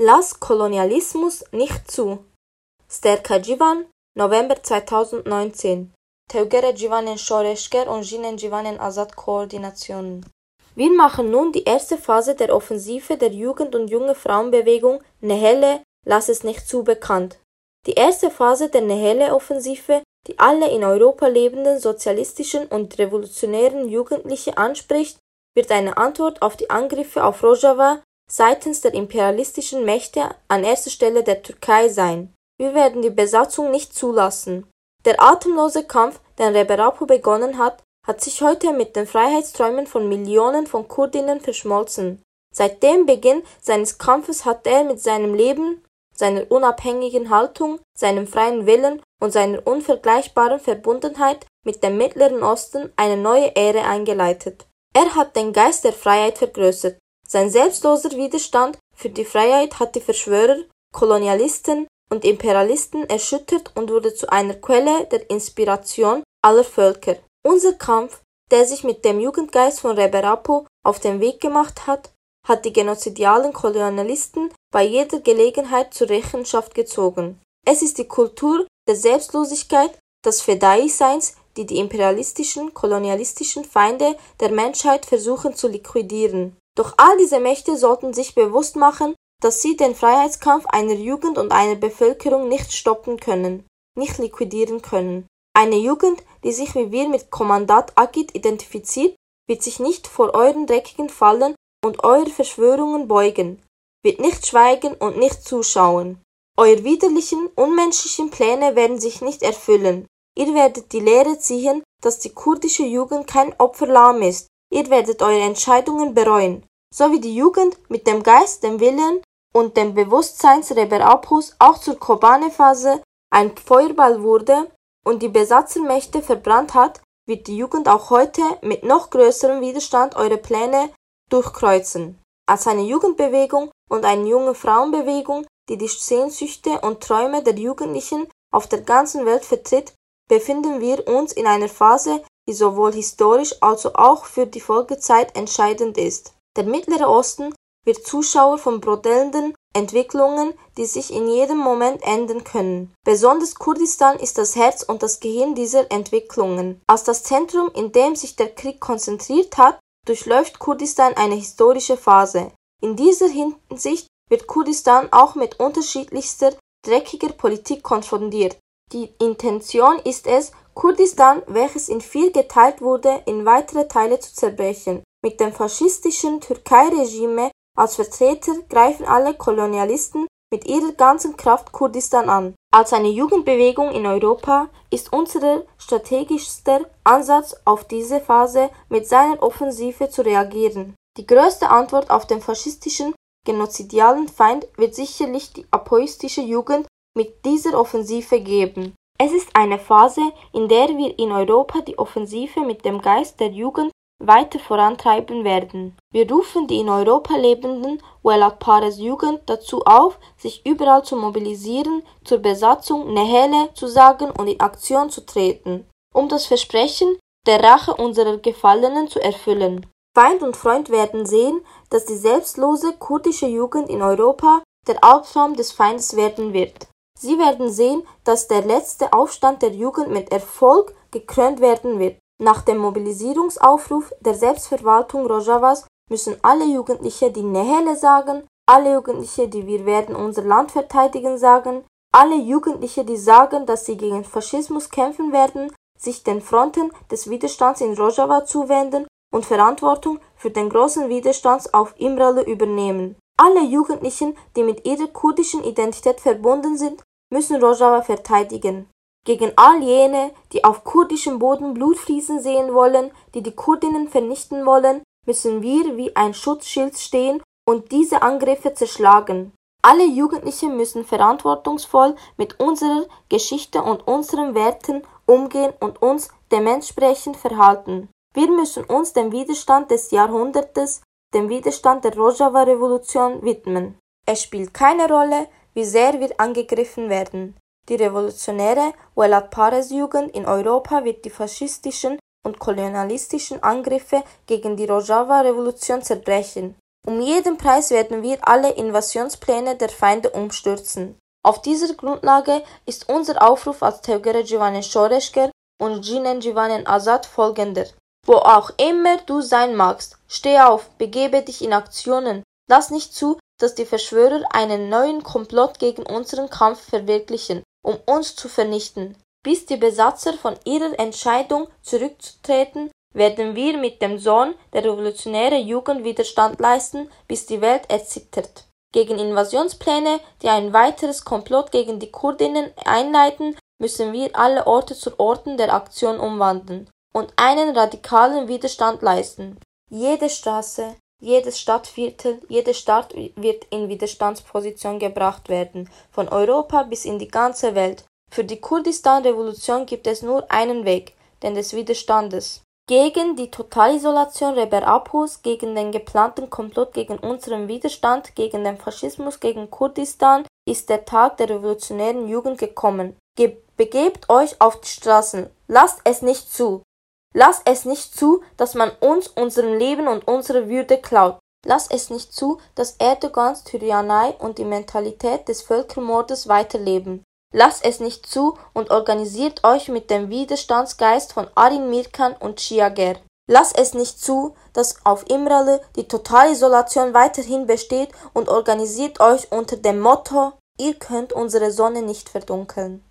Lass Kolonialismus nicht zu. Sterka Jivan, November 2019. Teugere Jivanen Shoreschker und Jinen Jivanen Azad Koordinationen. Wir machen nun die erste Phase der Offensive der Jugend- und junge Frauenbewegung Nehele Lass es nicht zu bekannt. Die erste Phase der Nehele-Offensive, die alle in Europa lebenden sozialistischen und revolutionären Jugendliche anspricht, wird eine Antwort auf die Angriffe auf Rojava seitens der imperialistischen Mächte an erster Stelle der Türkei sein. Wir werden die Besatzung nicht zulassen. Der atemlose Kampf, den Reberapo begonnen hat, hat sich heute mit den Freiheitsträumen von Millionen von Kurdinnen verschmolzen. Seit dem Beginn seines Kampfes hat er mit seinem Leben, seiner unabhängigen Haltung, seinem freien Willen und seiner unvergleichbaren Verbundenheit mit dem Mittleren Osten eine neue Ära eingeleitet. Er hat den Geist der Freiheit vergrößert. Sein selbstloser Widerstand für die Freiheit hat die Verschwörer, Kolonialisten und Imperialisten erschüttert und wurde zu einer Quelle der Inspiration aller Völker. Unser Kampf, der sich mit dem Jugendgeist von Reberapo auf den Weg gemacht hat, hat die genozidialen Kolonialisten bei jeder Gelegenheit zur Rechenschaft gezogen. Es ist die Kultur der Selbstlosigkeit, des Fedai-Seins, die die imperialistischen, kolonialistischen Feinde der Menschheit versuchen zu liquidieren. Doch all diese Mächte sollten sich bewusst machen, dass sie den Freiheitskampf einer Jugend und einer Bevölkerung nicht stoppen können, nicht liquidieren können. Eine Jugend, die sich wie wir mit Kommandat Agit identifiziert, wird sich nicht vor euren dreckigen Fallen und eure Verschwörungen beugen, wird nicht schweigen und nicht zuschauen. Eure widerlichen, unmenschlichen Pläne werden sich nicht erfüllen. Ihr werdet die Lehre ziehen, dass die kurdische Jugend kein Opferlamm ist. Ihr werdet eure Entscheidungen bereuen. So wie die Jugend mit dem Geist, dem Willen und dem Bewusstseinsreberabhus auch zur Kobane-Phase ein Feuerball wurde und die Besatzermächte verbrannt hat, wird die Jugend auch heute mit noch größerem Widerstand eure Pläne durchkreuzen. Als eine Jugendbewegung und eine junge Frauenbewegung, die die Sehnsüchte und Träume der Jugendlichen auf der ganzen Welt vertritt, befinden wir uns in einer Phase, die sowohl historisch als auch für die Folgezeit entscheidend ist. Der Mittlere Osten wird Zuschauer von brodelnden Entwicklungen, die sich in jedem Moment ändern können. Besonders Kurdistan ist das Herz und das Gehirn dieser Entwicklungen. Als das Zentrum, in dem sich der Krieg konzentriert hat, durchläuft Kurdistan eine historische Phase. In dieser Hinsicht wird Kurdistan auch mit unterschiedlichster dreckiger Politik konfrontiert. Die Intention ist es, Kurdistan, welches in vier geteilt wurde, in weitere Teile zu zerbrechen. Mit dem faschistischen Türkei-Regime als Vertreter greifen alle Kolonialisten mit ihrer ganzen Kraft Kurdistan an. Als eine Jugendbewegung in Europa ist unser strategischster Ansatz auf diese Phase mit seiner Offensive zu reagieren. Die größte Antwort auf den faschistischen genozidialen Feind wird sicherlich die apoistische Jugend mit dieser Offensive geben. Es ist eine Phase, in der wir in Europa die Offensive mit dem Geist der Jugend weiter vorantreiben werden. Wir rufen die in Europa lebenden Welat Pares Jugend dazu auf, sich überall zu mobilisieren, zur Besatzung Nehele zu sagen und in Aktion zu treten, um das Versprechen der Rache unserer Gefallenen zu erfüllen. Feind und Freund werden sehen, dass die selbstlose kurdische Jugend in Europa der Albtraum des Feindes werden wird. Sie werden sehen, dass der letzte Aufstand der Jugend mit Erfolg gekrönt werden wird. Nach dem Mobilisierungsaufruf der Selbstverwaltung Rojavas müssen alle Jugendliche, die Nehele sagen, alle Jugendliche, die wir werden unser Land verteidigen sagen, alle Jugendliche, die sagen, dass sie gegen Faschismus kämpfen werden, sich den Fronten des Widerstands in Rojava zuwenden und Verantwortung für den großen Widerstand auf Imralı übernehmen. Alle Jugendlichen, die mit ihrer kurdischen Identität verbunden sind, müssen Rojava verteidigen. Gegen all jene, die auf kurdischem Boden Blut fließen sehen wollen, die die Kurdinnen vernichten wollen, müssen wir wie ein Schutzschild stehen und diese Angriffe zerschlagen. Alle Jugendlichen müssen verantwortungsvoll mit unserer Geschichte und unseren Werten umgehen und uns dementsprechend verhalten. Wir müssen uns dem Widerstand des Jahrhundertes, dem Widerstand der Rojava-Revolution widmen. Es spielt keine Rolle, wie sehr wir angegriffen werden. Die revolutionäre Welat Pares-Jugend in Europa wird die faschistischen und kolonialistischen Angriffe gegen die Rojava-Revolution zerbrechen Um jeden Preis werden wir alle Invasionspläne der Feinde umstürzen. Auf dieser Grundlage ist unser Aufruf als Tevgere Jivanen Shoreschker und Jinen Jivanen Azad folgender. Wo auch immer du sein magst, steh auf, begebe dich in Aktionen. Lass nicht zu, dass die Verschwörer einen neuen Komplott gegen unseren Kampf verwirklichen, um uns zu vernichten. Bis die Besatzer von ihrer Entscheidung zurückzutreten, werden wir mit dem Sohn der revolutionären Jugend Widerstand leisten, bis die Welt erzittert. Gegen Invasionspläne, die ein weiteres Komplott gegen die Kurdinnen einleiten, müssen wir alle Orte zu Orten der Aktion umwandeln und einen radikalen Widerstand leisten. Jede Straße, jedes Stadtviertel, jede Stadt wird in Widerstandsposition gebracht werden, von Europa bis in die ganze Welt. Für die Kurdistan-Revolution gibt es nur einen Weg, den des Widerstandes. Gegen die Totalisolation Reber Abhus, gegen den geplanten Komplott gegen unseren Widerstand, gegen den Faschismus gegen Kurdistan ist der Tag der revolutionären Jugend gekommen. Ge begebt euch auf die Straßen. Lasst es nicht zu. Lasst es nicht zu, dass man uns unserem Leben und unsere Würde klaut. Lasst es nicht zu, dass Erdogans Tyrannei und die Mentalität des Völkermordes weiterleben. Lasst es nicht zu und organisiert euch mit dem Widerstandsgeist von Arin Mirkan und Chiager. Lasst es nicht zu, dass auf Imrale die Totalisolation weiterhin besteht und organisiert euch unter dem Motto, ihr könnt unsere Sonne nicht verdunkeln.